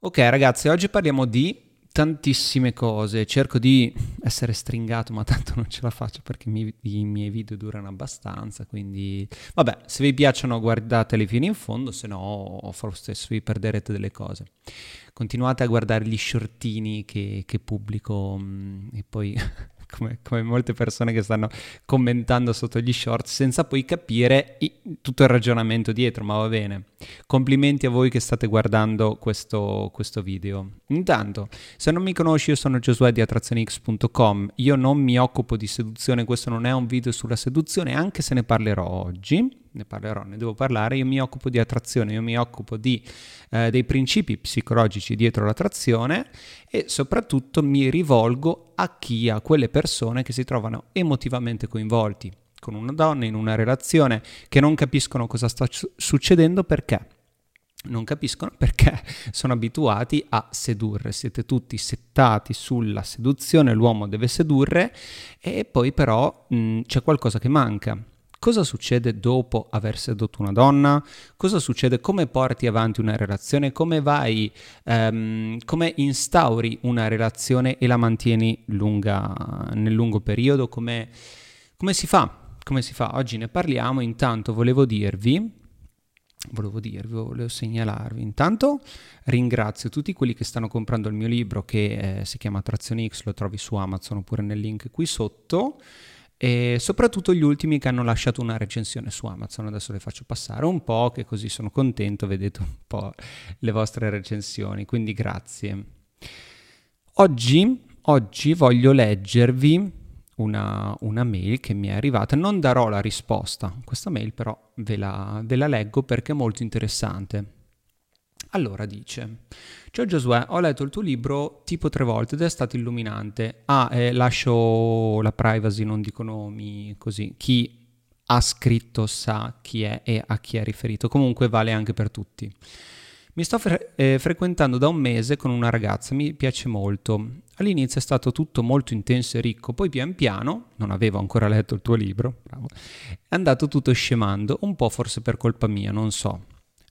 Ok ragazzi, oggi parliamo di tantissime cose, cerco di essere stringato, ma tanto non ce la faccio perché i miei video durano abbastanza, quindi vabbè, se vi piacciono guardateli fino in fondo, se no forse vi perderete delle cose. Continuate a guardare gli shortini che, che pubblico mm, e poi come, come, molte persone che stanno commentando sotto gli short senza poi capire tutto il ragionamento dietro, ma va bene. Complimenti a voi che state guardando questo, questo video. Intanto, se non mi conosci, io sono Giosuè di attrazionix.com. Io non mi occupo di seduzione, questo non è un video sulla seduzione, anche se ne parlerò oggi ne parlerò, ne devo parlare, io mi occupo di attrazione, io mi occupo di, eh, dei principi psicologici dietro l'attrazione e soprattutto mi rivolgo a chi, a quelle persone che si trovano emotivamente coinvolti con una donna in una relazione, che non capiscono cosa sta succedendo perché non capiscono perché sono abituati a sedurre, siete tutti settati sulla seduzione, l'uomo deve sedurre e poi però mh, c'è qualcosa che manca Cosa succede dopo aver sedotto una donna? Cosa succede? Come porti avanti una relazione? Come vai, um, come instauri una relazione e la mantieni lunga, nel lungo periodo? Come, come si fa? Come si fa? Oggi ne parliamo. Intanto volevo dirvi, volevo dirvi, volevo segnalarvi. Intanto ringrazio tutti quelli che stanno comprando il mio libro che eh, si chiama Trazione X, lo trovi su Amazon oppure nel link qui sotto e soprattutto gli ultimi che hanno lasciato una recensione su Amazon. Adesso le faccio passare un po', che così sono contento, vedete un po' le vostre recensioni, quindi grazie. Oggi, oggi voglio leggervi una, una, mail che mi è arrivata, non darò la risposta, questa mail però ve la, ve la leggo perché è molto interessante. Allora dice, ciao Giosuè, ho letto il tuo libro tipo tre volte ed è stato illuminante. Ah, eh, lascio la privacy, non dico nomi, così. Chi ha scritto sa chi è e a chi è riferito. Comunque vale anche per tutti. Mi sto fre- eh, frequentando da un mese con una ragazza, mi piace molto. All'inizio è stato tutto molto intenso e ricco, poi pian piano, non avevo ancora letto il tuo libro, bravo, è andato tutto scemando, un po' forse per colpa mia, non so.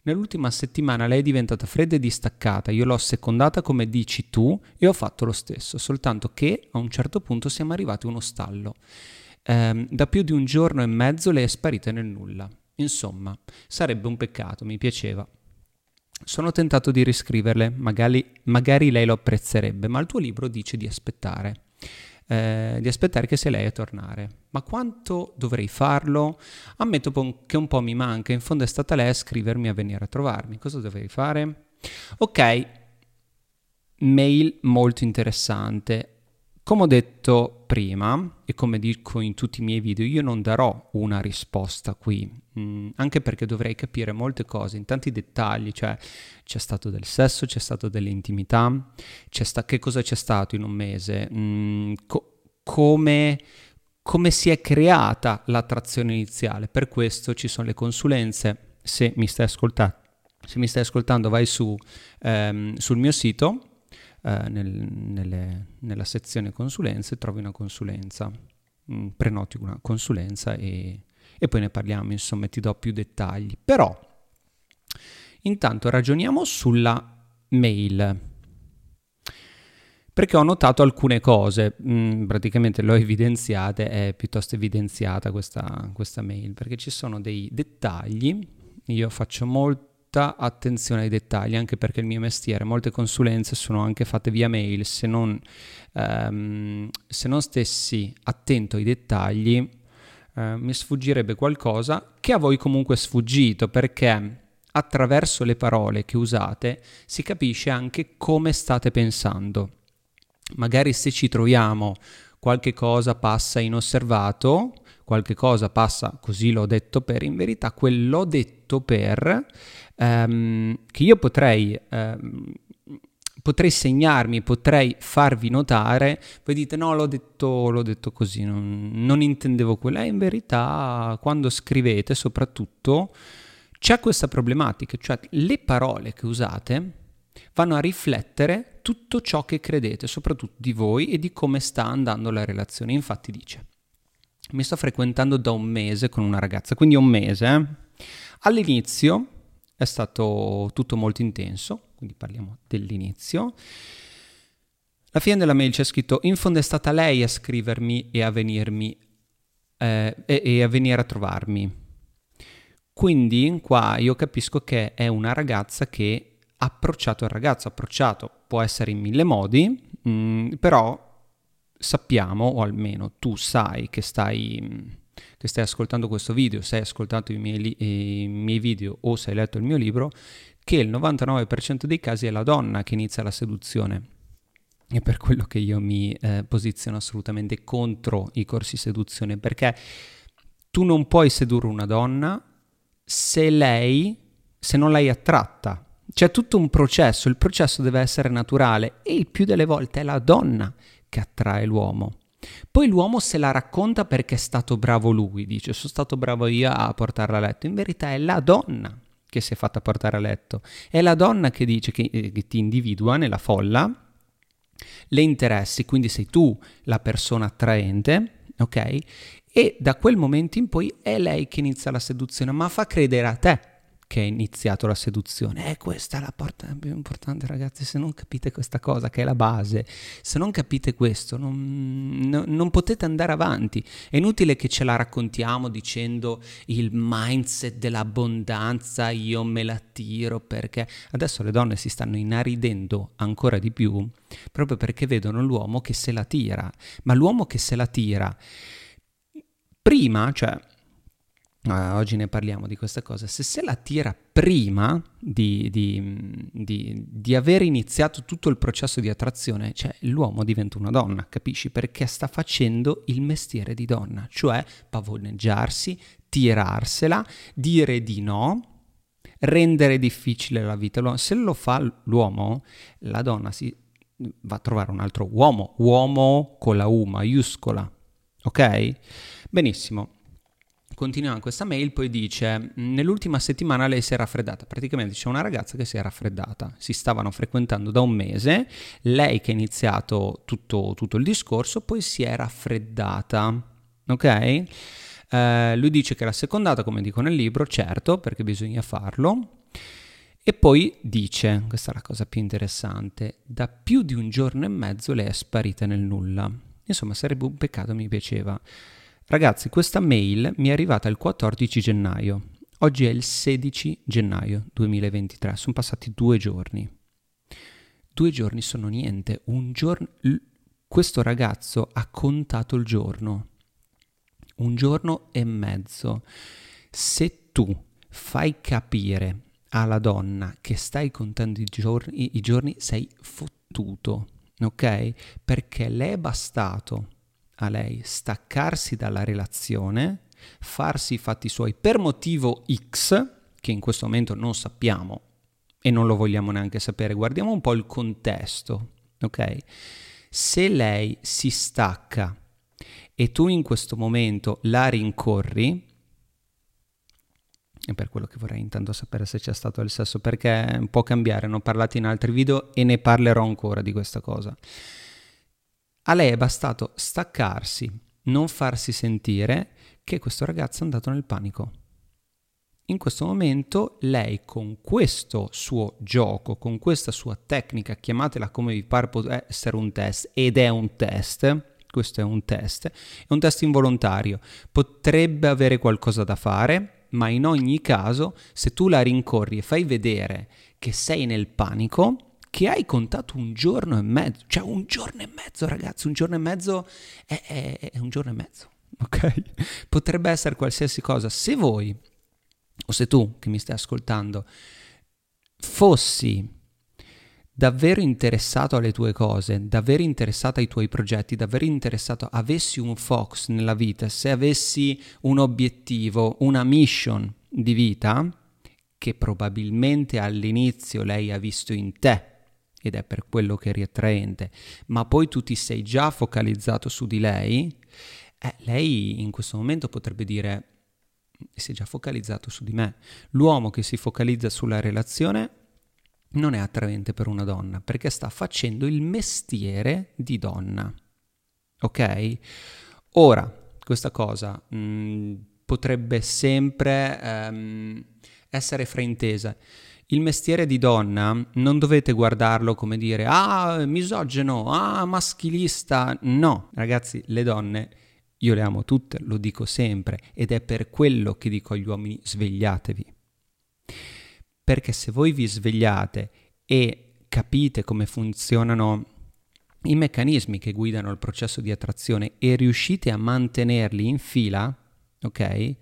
Nell'ultima settimana lei è diventata fredda e distaccata, io l'ho secondata come dici tu e ho fatto lo stesso, soltanto che a un certo punto siamo arrivati a uno stallo. Ehm, da più di un giorno e mezzo lei è sparita nel nulla. Insomma, sarebbe un peccato, mi piaceva. Sono tentato di riscriverle, magari, magari lei lo apprezzerebbe, ma il tuo libro dice di aspettare eh, di aspettare che sia lei a tornare. Ma quanto dovrei farlo? Ammetto che un po' mi manca, in fondo è stata lei a scrivermi a venire a trovarmi. Cosa dovrei fare? Ok, mail molto interessante. Come ho detto prima, e come dico in tutti i miei video, io non darò una risposta qui, mh, mm, anche perché dovrei capire molte cose in tanti dettagli, cioè c'è stato del sesso, c'è stato dell'intimità, sta- che cosa c'è stato in un mese, mh, mm, co- come, come si è creata l'attrazione iniziale. Per questo ci sono le consulenze, se mi stai ascoltando. Mi stai ascoltando vai su, ehm, sul mio sito eh, nel, nelle, nella sezione consulenze trovi una consulenza, mm, prenoti una consulenza e, e poi ne parliamo, insomma ti do più dettagli. Però intanto ragioniamo sulla mail perché ho notato alcune cose, mm, praticamente l'ho evidenziate, è piuttosto evidenziata questa, questa, mail, perché ci sono dei dettagli, io faccio molto molta attenzione ai dettagli, anche perché il mio mestiere, molte consulenze sono anche fatte via mail, se non, um, se non stessi attento ai dettagli uh, mi sfuggirebbe qualcosa che a voi comunque è sfuggito, perché attraverso le parole che usate si capisce anche come state pensando. Magari se ci troviamo qualche cosa passa inosservato, qualche cosa passa così l'ho detto per, in verità quel l'ho detto per ehm, che io potrei, ehm, potrei segnarmi, potrei farvi notare, voi dite no l'ho detto, l'ho detto così, non, non intendevo quello, in verità quando scrivete soprattutto c'è questa problematica, cioè le parole che usate vanno a riflettere tutto ciò che credete, soprattutto di voi e di come sta andando la relazione. Infatti dice, mi sto frequentando da un mese con una ragazza, quindi un mese. Eh. All'inizio è stato tutto molto intenso, quindi parliamo dell'inizio. La fine della mail c'è scritto, in fondo è stata lei a scrivermi e a venirmi eh, e, e a venire a trovarmi. Quindi qua io capisco che è una ragazza che ha approcciato il ragazzo, approcciato può essere in mille modi, mh, mm, però sappiamo, o almeno tu sai che stai, che stai ascoltando questo video, se hai ascoltato i miei, i miei video o se hai letto il mio libro, che il 99% dei casi è la donna che inizia la seduzione. È per quello che io mi eh, posiziono assolutamente contro i corsi seduzione, perché tu non puoi sedurre una donna se lei, se non l'hai attratta. C'è tutto un processo, il processo deve essere naturale e il più delle volte è la donna che attrae l'uomo. Poi l'uomo se la racconta perché è stato bravo lui, dice sono stato bravo io a portarla a letto, in verità è la donna che si è fatta portare a letto, è la donna che dice che, eh, che ti individua nella folla, le interessi, quindi sei tu la persona attraente, ok? E da quel momento in poi è lei che inizia la seduzione, ma fa credere a te che è iniziato la seduzione. E questa è la parte più importante, ragazzi. Se non capite questa cosa, che è la base, se non capite questo, non, no, non, potete andare avanti. È inutile che ce la raccontiamo dicendo il mindset dell'abbondanza, io me la tiro perché adesso le donne si stanno inaridendo ancora di più proprio perché vedono l'uomo che se la tira. Ma l'uomo che se la tira prima, cioè Uh, oggi ne parliamo di questa cosa, se se la tira prima di, di, di, di, aver iniziato tutto il processo di attrazione, cioè l'uomo diventa una donna, capisci? Perché sta facendo il mestiere di donna, cioè pavoneggiarsi, tirarsela, dire di no, rendere difficile la vita. Se lo fa l'uomo, la donna si va a trovare un altro uomo, uomo con la U maiuscola, ok? Benissimo. Continuiamo questa mail, poi dice, nell'ultima settimana lei si è raffreddata, praticamente c'è una ragazza che si è raffreddata, si stavano frequentando da un mese, lei che ha iniziato tutto, tutto il discorso, poi si è raffreddata, ok? Eh, lui dice che era secondata, come dico nel libro, certo, perché bisogna farlo, e poi dice, questa è la cosa più interessante, da più di un giorno e mezzo lei è sparita nel nulla. Insomma, sarebbe un peccato, mi piaceva. Ragazzi, questa mail mi è arrivata il 14 gennaio. Oggi è il 16 gennaio 2023, sono passati due giorni. Due giorni sono niente. Un giorno... Questo ragazzo ha contato il giorno. Un giorno e mezzo. Se tu fai capire alla donna che stai contando i giorni, i giorni sei fottuto, ok? Perché le è bastato a lei staccarsi dalla relazione, farsi i fatti suoi per motivo X, che in questo momento non sappiamo e non lo vogliamo neanche sapere, guardiamo un po' il contesto, ok? Se lei si stacca e tu in questo momento la rincorri, è per quello che vorrei intanto sapere se c'è stato il sesso, perché può cambiare, ne ho parlato in altri video e ne parlerò ancora di questa cosa. A lei è bastato staccarsi, non farsi sentire che questo ragazzo è andato nel panico. In questo momento lei con questo suo gioco, con questa sua tecnica, chiamatela come vi pare può essere un test, ed è un test, questo è un test, è un test involontario, potrebbe avere qualcosa da fare, ma in ogni caso se tu la rincorri e fai vedere che sei nel panico, che hai contato un giorno e mezzo, cioè un giorno e mezzo ragazzi, un giorno e mezzo è, è, è un giorno e mezzo, ok? Potrebbe essere qualsiasi cosa. Se voi, o se tu che mi stai ascoltando, fossi davvero interessato alle tue cose, davvero interessato ai tuoi progetti, davvero interessato, avessi un focus nella vita, se avessi un obiettivo, una mission di vita, che probabilmente all'inizio lei ha visto in te, ed è per quello che è riattraente, ma poi tu ti sei già focalizzato su di lei, eh, lei in questo momento potrebbe dire si è già focalizzato su di me. L'uomo che si focalizza sulla relazione non è attraente per una donna perché sta facendo il mestiere di donna. Ok? Ora, questa cosa mh, mm, potrebbe sempre ehm, essere fraintesa. Il mestiere di donna non dovete guardarlo come dire ah misogeno, ah maschilista. No, ragazzi, le donne io le amo tutte, lo dico sempre ed è per quello che dico agli uomini svegliatevi. Perché se voi vi svegliate e capite come funzionano i meccanismi che guidano il processo di attrazione e riuscite a mantenerli in fila, ok?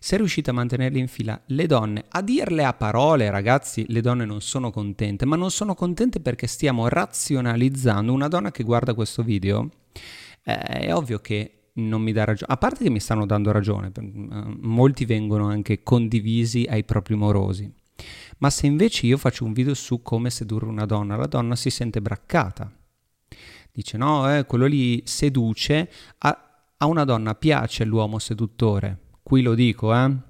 Se riuscite a mantenerli in fila, le donne, a dirle a parole, ragazzi, le donne non sono contente, ma non sono contente perché stiamo razionalizzando. Una donna che guarda questo video, eh, è ovvio che non mi dà ragione, a parte che mi stanno dando ragione, eh, molti vengono anche condivisi ai propri morosi. Ma se invece io faccio un video su come sedurre una donna, la donna si sente braccata. Dice no, eh, quello lì seduce, a, a una donna piace l'uomo seduttore, qui lo dico, eh.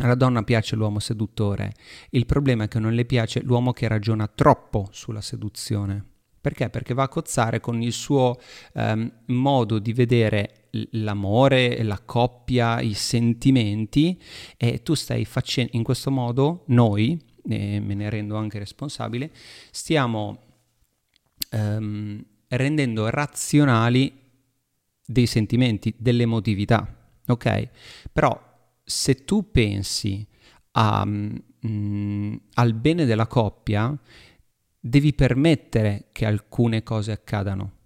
Alla donna piace l'uomo seduttore, il problema è che non le piace l'uomo che ragiona troppo sulla seduzione. Perché? Perché va a cozzare con il suo ehm, modo di vedere l'amore, la coppia, i sentimenti e tu stai facendo in questo modo, noi, e me ne rendo anche responsabile, stiamo ehm, rendendo razionali dei sentimenti, dell'emotività ok? Però se tu pensi a, mm, al bene della coppia, devi permettere che alcune cose accadano.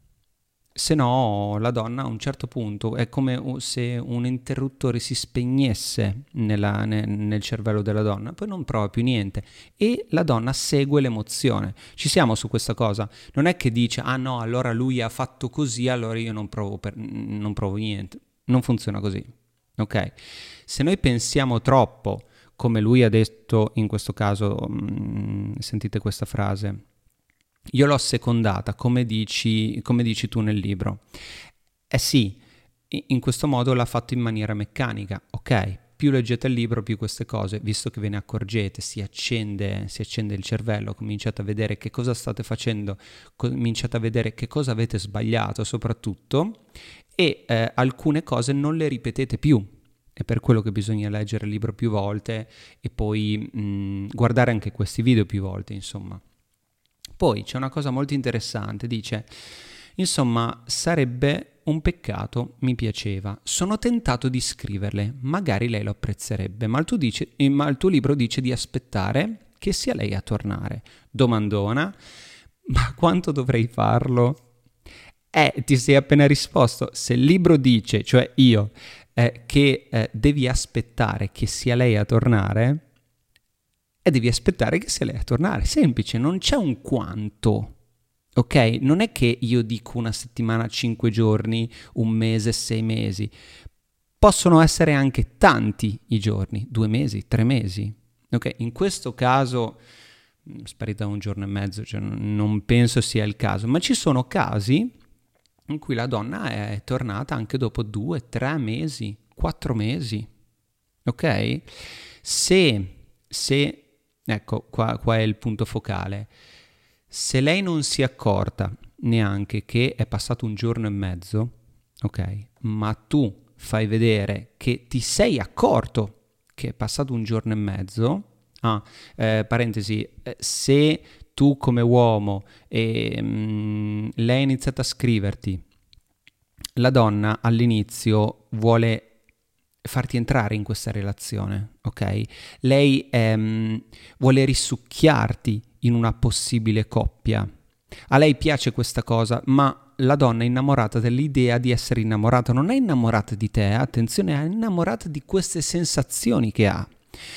Se no, la donna a un certo punto è come se un interruttore si spegnesse nella, nel, nel cervello della donna, poi non prova più niente e la donna segue l'emozione. Ci siamo su questa cosa. Non è che dice, ah no, allora lui ha fatto così, allora io non provo, per, non provo niente. Non funziona così. Ok? Se noi pensiamo troppo, come lui ha detto in questo caso, mh, mm, sentite questa frase, io l'ho secondata, come dici, come dici tu nel libro. Eh sì, in questo modo l'ha fatto in maniera meccanica, ok? Più leggete il libro, più queste cose, visto che ve ne accorgete, si accende, si accende il cervello, cominciate a vedere che cosa state facendo, cominciate a vedere che cosa avete sbagliato soprattutto e eh, alcune cose non le ripetete più. È per quello che bisogna leggere il libro più volte e poi mh, guardare anche questi video più volte, insomma. Poi c'è una cosa molto interessante, dice, insomma, sarebbe un peccato, mi piaceva, sono tentato di scriverle, magari lei lo apprezzerebbe, ma il tuo, dice, ma il tuo libro dice di aspettare che sia lei a tornare. Domandona, ma quanto dovrei farlo? Eh, ti sei appena risposto. Se il libro dice, cioè io, eh, che eh, devi aspettare che sia lei a tornare, e devi aspettare che sia lei a tornare. Semplice, non c'è un quanto. Ok? Non è che io dico una settimana, cinque giorni, un mese, sei mesi. Possono essere anche tanti i giorni, due mesi, tre mesi. Ok? In questo caso mm, sparita un giorno e mezzo, cioè non penso sia il caso, ma ci sono casi in cui la donna è tornata anche dopo due, tre mesi, quattro mesi. Ok? Se, se ecco qua, qua è il punto focale, se lei non si è accorta neanche che è passato un giorno e mezzo, ok? Ma tu fai vedere che ti sei accorto che è passato un giorno e mezzo, ah, eh, parentesi, eh, se tu come uomo e mh, mm, lei ha iniziato a scriverti, la donna all'inizio vuole farti entrare in questa relazione, ok? Lei ehm, vuole risucchiarti in una possibile coppia. A lei piace questa cosa, ma la donna è innamorata dell'idea di essere innamorata, non è innamorata di te, attenzione, è innamorata di queste sensazioni che ha.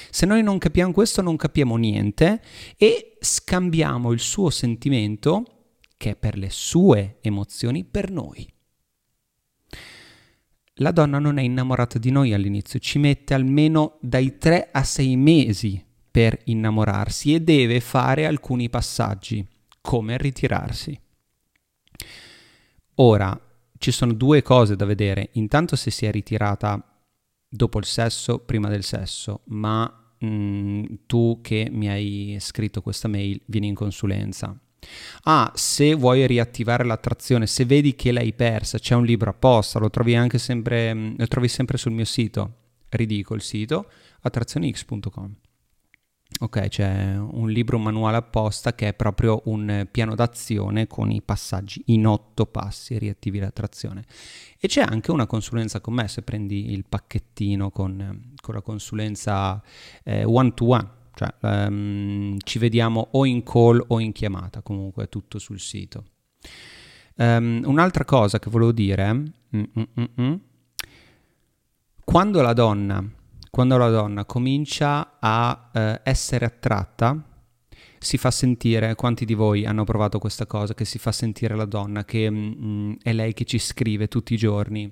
Se noi non capiamo questo non capiamo niente e scambiamo il suo sentimento, che è per le sue emozioni, per noi. La donna non è innamorata di noi all'inizio, ci mette almeno dai 3 a 6 mesi per innamorarsi e deve fare alcuni passaggi, come ritirarsi. Ora, ci sono due cose da vedere. Intanto se si è ritirata dopo il sesso, prima del sesso, ma mh, mm, tu che mi hai scritto questa mail vieni in consulenza. Ah, se vuoi riattivare l'attrazione, se vedi che l'hai persa, c'è un libro apposta, lo trovi anche sempre, mm, lo trovi sempre sul mio sito, ridico il sito, attrazionix.com. Ok, c'è un libro un manuale apposta che è proprio un piano d'azione con i passaggi in otto passi riattivi l'attrazione. E c'è anche una consulenza con me se prendi il pacchettino con, con la consulenza eh, one to one, cioè um, ci vediamo o in call o in chiamata, comunque è tutto sul sito. Um, un'altra cosa che volevo dire, mm, mm, mm, quando la donna quando la donna comincia a eh, essere attratta, si fa sentire, quanti di voi hanno provato questa cosa, che si fa sentire la donna, che mh, è lei che ci scrive tutti i giorni,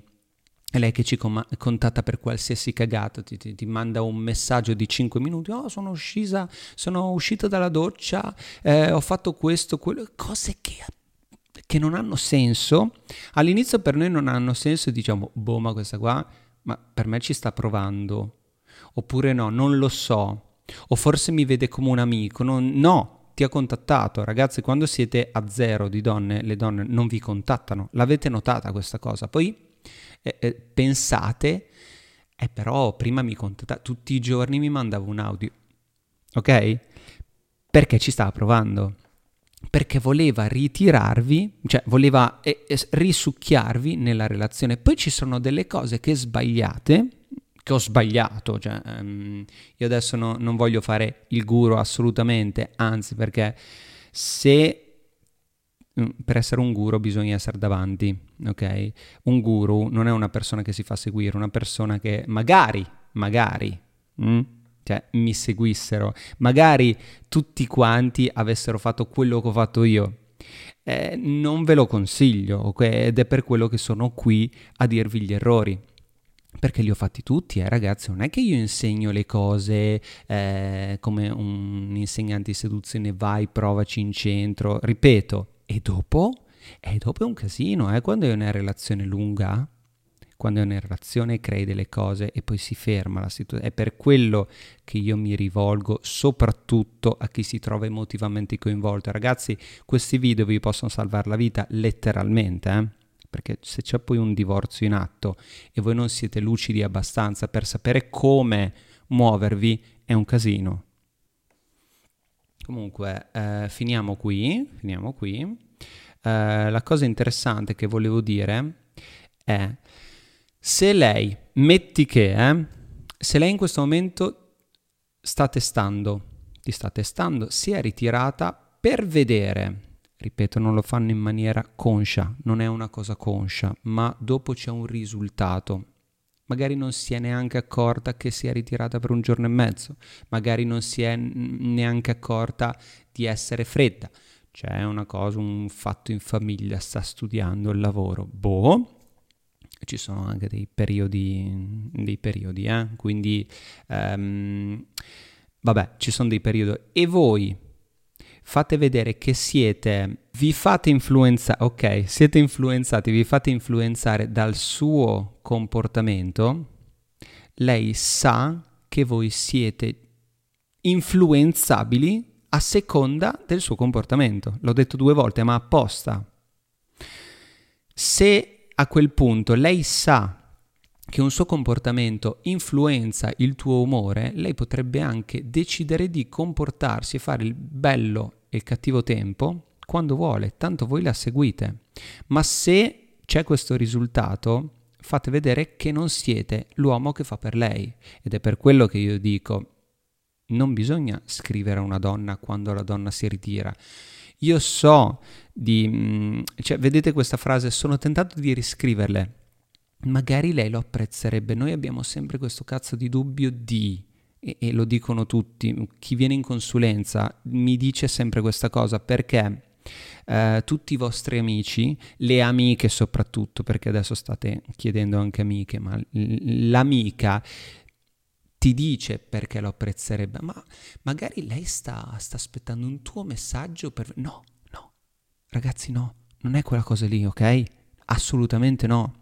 è lei che ci com- contatta per qualsiasi cagata, ti, ti, ti, manda un messaggio di 5 minuti, oh sono uscita, sono uscita dalla doccia, eh, ho fatto questo, quello, cose che, che non hanno senso. All'inizio per noi non hanno senso e diciamo, boh ma questa qua, ma per me ci sta provando, oppure no, non lo so, o forse mi vede come un amico, non, no, ti ha contattato. Ragazzi, quando siete a zero di donne, le donne non vi contattano, l'avete notata questa cosa. Poi eh, eh, pensate, eh però prima mi contattava, tutti i giorni mi mandava un audio, ok? Perché ci stava provando perché voleva ritirarvi, cioè voleva eh, risucchiarvi nella relazione. Poi ci sono delle cose che sbagliate che ho sbagliato. Cioè, um, io adesso no, non voglio fare il guru assolutamente, anzi perché se per essere un guru bisogna essere davanti, ok? Un guru non è una persona che si fa seguire, una persona che magari, magari, mm, cioè, mi seguissero, magari tutti quanti avessero fatto quello che ho fatto io. Eh, non ve lo consiglio, ok? Ed è per quello che sono qui a dirvi gli errori perché li ho fatti tutti, eh, ragazzi. Non è che io insegno le cose eh, come un insegnante di seduzione, vai, provaci in centro. Ripeto, e dopo? E dopo è un casino, eh? Quando è una relazione lunga, quando è una relazione crei delle cose e poi si ferma la situazione. È per quello che io mi rivolgo soprattutto a chi si trova emotivamente coinvolto. Ragazzi, questi video vi possono salvare la vita letteralmente, eh? perché se c'è poi un divorzio in atto e voi non siete lucidi abbastanza per sapere come muovervi, è un casino. Comunque, eh, finiamo qui, finiamo qui. Eh, la cosa interessante che volevo dire è, se lei, metti che, eh, se lei in questo momento sta testando, ti sta testando, si è ritirata per vedere ripeto, non lo fanno in maniera conscia, non è una cosa conscia, ma dopo c'è un risultato. Magari non si è neanche accorta che si è ritirata per un giorno e mezzo, magari non si è neanche accorta di essere fredda. C'è una cosa, un fatto in famiglia, sta studiando il lavoro. Boh, ci sono anche dei periodi, dei periodi, eh? quindi um, vabbè, ci sono dei periodi. E voi fate vedere che siete, vi fate influenzare, ok, siete influenzati, vi fate influenzare dal suo comportamento, lei sa che voi siete influenzabili a seconda del suo comportamento. L'ho detto due volte, ma apposta. Se a quel punto lei sa che un suo comportamento influenza il tuo umore, lei potrebbe anche decidere di comportarsi e fare il bello il cattivo tempo quando vuole, tanto voi la seguite. Ma se c'è questo risultato, fate vedere che non siete l'uomo che fa per lei. Ed è per quello che io dico, non bisogna scrivere a una donna quando la donna si ritira. Io so di... Mm, cioè, vedete questa frase, sono tentato di riscriverle. Magari lei lo apprezzerebbe. Noi abbiamo sempre questo cazzo di dubbio di e, e lo dicono tutti, chi viene in consulenza mi dice sempre questa cosa perché Uh, tutti i vostri amici, le amiche soprattutto, perché adesso state chiedendo anche amiche, ma l'amica ti dice perché lo apprezzerebbe, ma magari lei sta, sta aspettando un tuo messaggio per... No, no, ragazzi no, non è quella cosa lì, ok? Assolutamente no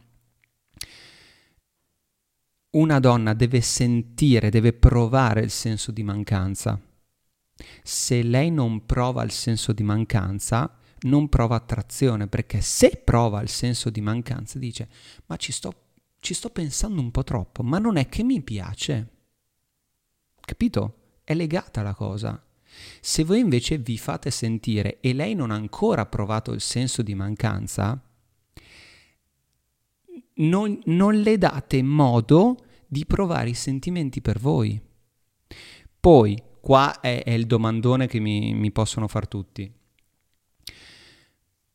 una donna deve sentire, deve provare il senso di mancanza. Se lei non prova il senso di mancanza, non prova attrazione, perché se prova il senso di mancanza dice, ma ci sto, ci sto pensando un po' troppo, ma non è che mi piace. Capito? È legata la cosa. Se voi invece vi fate sentire e lei non ha ancora provato il senso di mancanza, non, non le date modo di provare i sentimenti per voi. Poi, qua è, è il domandone che mi, mi possono far tutti.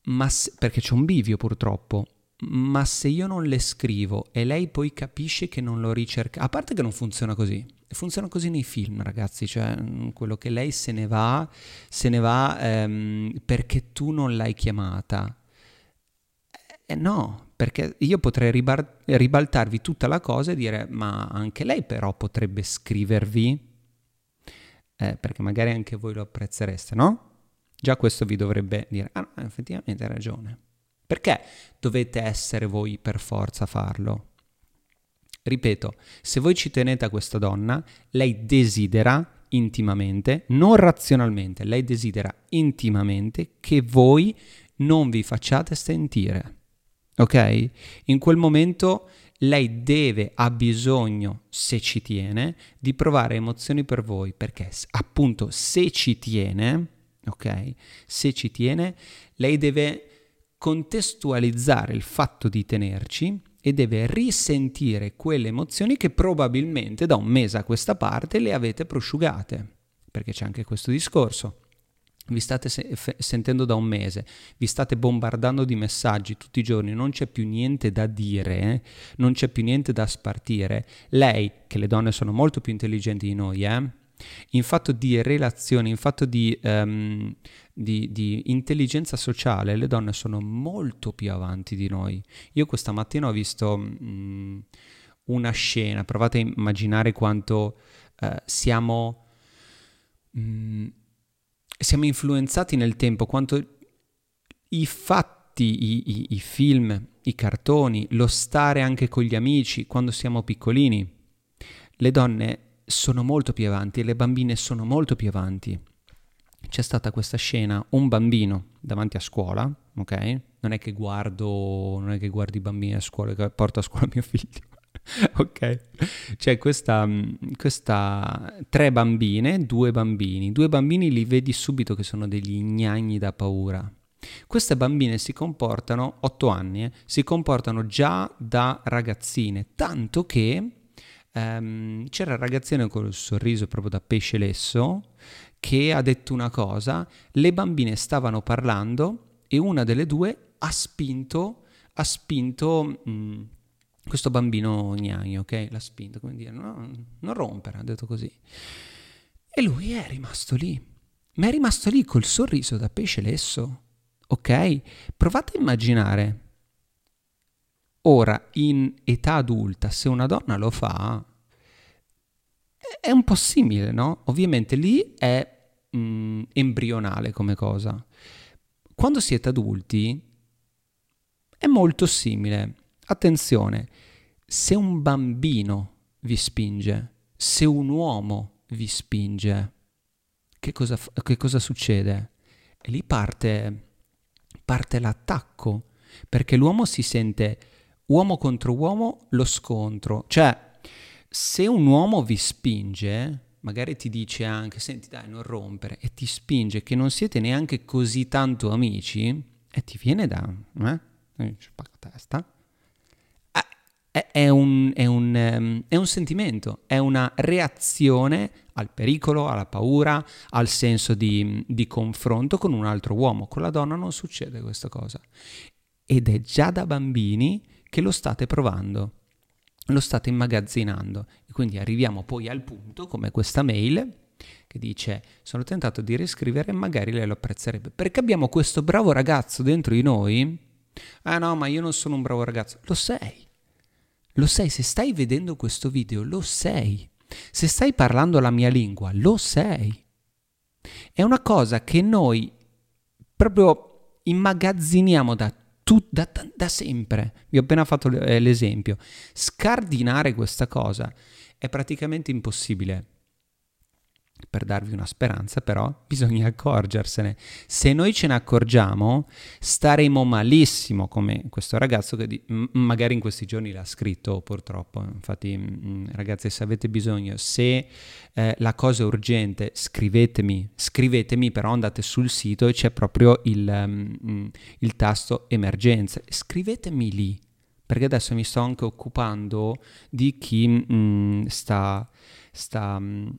Ma se, perché c'è un bivio purtroppo. Ma se io non le scrivo e lei poi capisce che non l'ho ricercato, a parte che non funziona così, funziona così nei film, ragazzi, cioè mm, quello che lei se ne va, se ne va ehm, perché tu non l'hai chiamata. Eh, no, perché io potrei ribar- ribaltarvi tutta la cosa e dire, ma anche lei però potrebbe scrivervi, eh, perché magari anche voi lo apprezzereste, no? Già questo vi dovrebbe dire, ah no, effettivamente hai ragione. Perché dovete essere voi per forza a farlo? Ripeto, se voi ci tenete a questa donna, lei desidera intimamente, non razionalmente, lei desidera intimamente che voi non vi facciate sentire. Ok? In quel momento lei deve, ha bisogno, se ci tiene, di provare emozioni per voi, perché appunto se ci tiene, ok? Se ci tiene, lei deve contestualizzare il fatto di tenerci e deve risentire quelle emozioni che probabilmente da un mese a questa parte le avete prosciugate, perché c'è anche questo discorso. Vi state se- f- sentendo da un mese, vi state bombardando di messaggi tutti i giorni, non c'è più niente da dire, eh? non c'è più niente da spartire. Lei, che le donne sono molto più intelligenti di noi, eh? in fatto di relazioni, in fatto di, um, di, di, intelligenza sociale, le donne sono molto più avanti di noi. Io questa mattina ho visto um, una scena, provate a immaginare quanto uh, siamo, um, siamo influenzati nel tempo, quanto i fatti, i, i, i film, i cartoni, lo stare anche con gli amici quando siamo piccolini. Le donne sono molto più avanti e le bambine sono molto più avanti. C'è stata questa scena, un bambino davanti a scuola, ok? Non è che guardo, non è che guardo i bambini a scuola, porto a scuola mio figlio. ok? C'è questa, questa, tre bambine, due bambini. Due bambini li vedi subito che sono degli ignagni da paura. Queste bambine si comportano, otto anni, eh, si comportano già da ragazzine, tanto che Um, c'era il ragazzino con il sorriso proprio da pesce lesso che ha detto una cosa, le bambine stavano parlando e una delle due ha spinto, ha spinto mh, mm, questo bambino gnagno, ok? L'ha spinto, come dire, no, non rompere, ha detto così. E lui è rimasto lì, ma è rimasto lì col sorriso da pesce lesso, ok? Provate a immaginare Ora, in età adulta, se una donna lo fa, è un po' simile, no? Ovviamente lì è mh, mm, embrionale come cosa. Quando siete adulti è molto simile. Attenzione, se un bambino vi spinge, se un uomo vi spinge, che cosa, che cosa succede? E lì parte, parte l'attacco, perché l'uomo si sente uomo contro uomo lo scontro. Cioè, se un uomo vi spinge, magari ti dice anche, senti dai, non rompere, e ti spinge che non siete neanche così tanto amici, e ti viene da... Eh? testa. È un, è, un, ehm, è un sentimento, è una reazione al pericolo, alla paura, al senso di, di confronto con un altro uomo. Con la donna non succede questa cosa. Ed è già da bambini che lo state provando, lo state immagazzinando. E quindi arriviamo poi al punto come questa mail che dice sono tentato di riscrivere e magari lei lo apprezzerebbe. Perché abbiamo questo bravo ragazzo dentro di noi? Ah no ma io non sono un bravo ragazzo. Lo sei lo sei se stai vedendo questo video lo sei se stai parlando la mia lingua lo sei è una cosa che noi proprio immagazziniamo da tu, da, da, sempre. Vi ho appena fatto eh, l'esempio. Scardinare questa cosa è praticamente impossibile. Per darvi una speranza, però bisogna accorgersene. Se noi ce ne accorgiamo, staremo malissimo, come questo ragazzo che di- magari in questi giorni l'ha scritto purtroppo. Infatti, ragazzi, se avete bisogno, se eh, la cosa è urgente, scrivetemi, scrivetemi, però andate sul sito e c'è proprio il, um, il tasto emergenze. Scrivetemi lì perché adesso mi sto anche occupando di chi mh, sta, sta mh,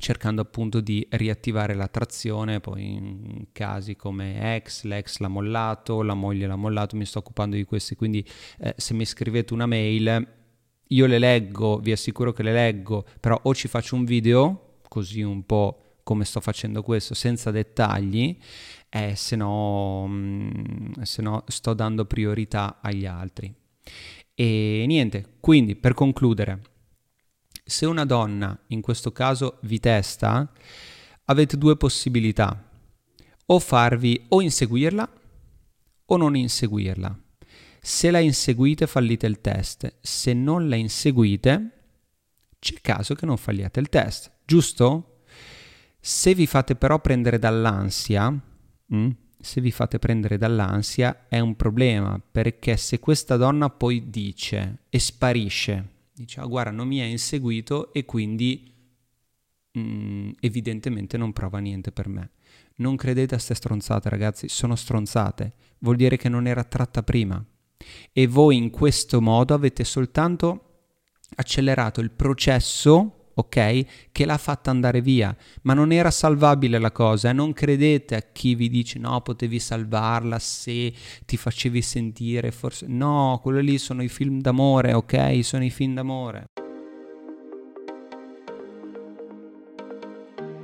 cercando appunto di riattivare la trazione, poi in casi come ex, l'ex l'ha mollato, la moglie l'ha mollato, mi sto occupando di questi, quindi eh, se mi scrivete una mail io le leggo, vi assicuro che le leggo, però o ci faccio un video, così un po' come sto facendo questo, senza dettagli, eh, se, no, mh, se no sto dando priorità agli altri. E niente, quindi per concludere, se una donna, in questo caso vi testa, avete due possibilità, o farvi o inseguirla o non inseguirla. Se la inseguite fallite il test, se non la inseguite c'è caso che non falliate il test, giusto? Se vi fate però prendere dall'ansia, mm, se vi fate prendere dall'ansia è un problema perché se questa donna poi dice e sparisce dice, ah, guarda, non mi ha inseguito e quindi mh, mm, evidentemente non prova niente per me. Non credete a ste stronzate, ragazzi, sono stronzate. Vuol dire che non era tratta prima. E voi in questo modo avete soltanto accelerato il processo ok? Che l'ha fatta andare via, ma non era salvabile la cosa, eh? non credete a chi vi dice no, potevi salvarla se ti facevi sentire, forse no, quello lì sono i film d'amore, ok? Sono i film d'amore.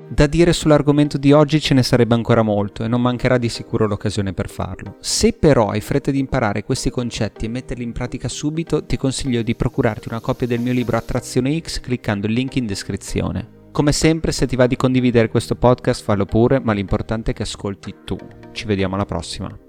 Da dire sull'argomento di oggi ce ne sarebbe ancora molto e non mancherà di sicuro l'occasione per farlo. Se però hai fretta di imparare questi concetti e metterli in pratica subito, ti consiglio di procurarti una copia del mio libro Attrazione X cliccando il link in descrizione. Come sempre, se ti va di condividere questo podcast, fallo pure, ma l'importante è che ascolti tu. Ci vediamo alla prossima.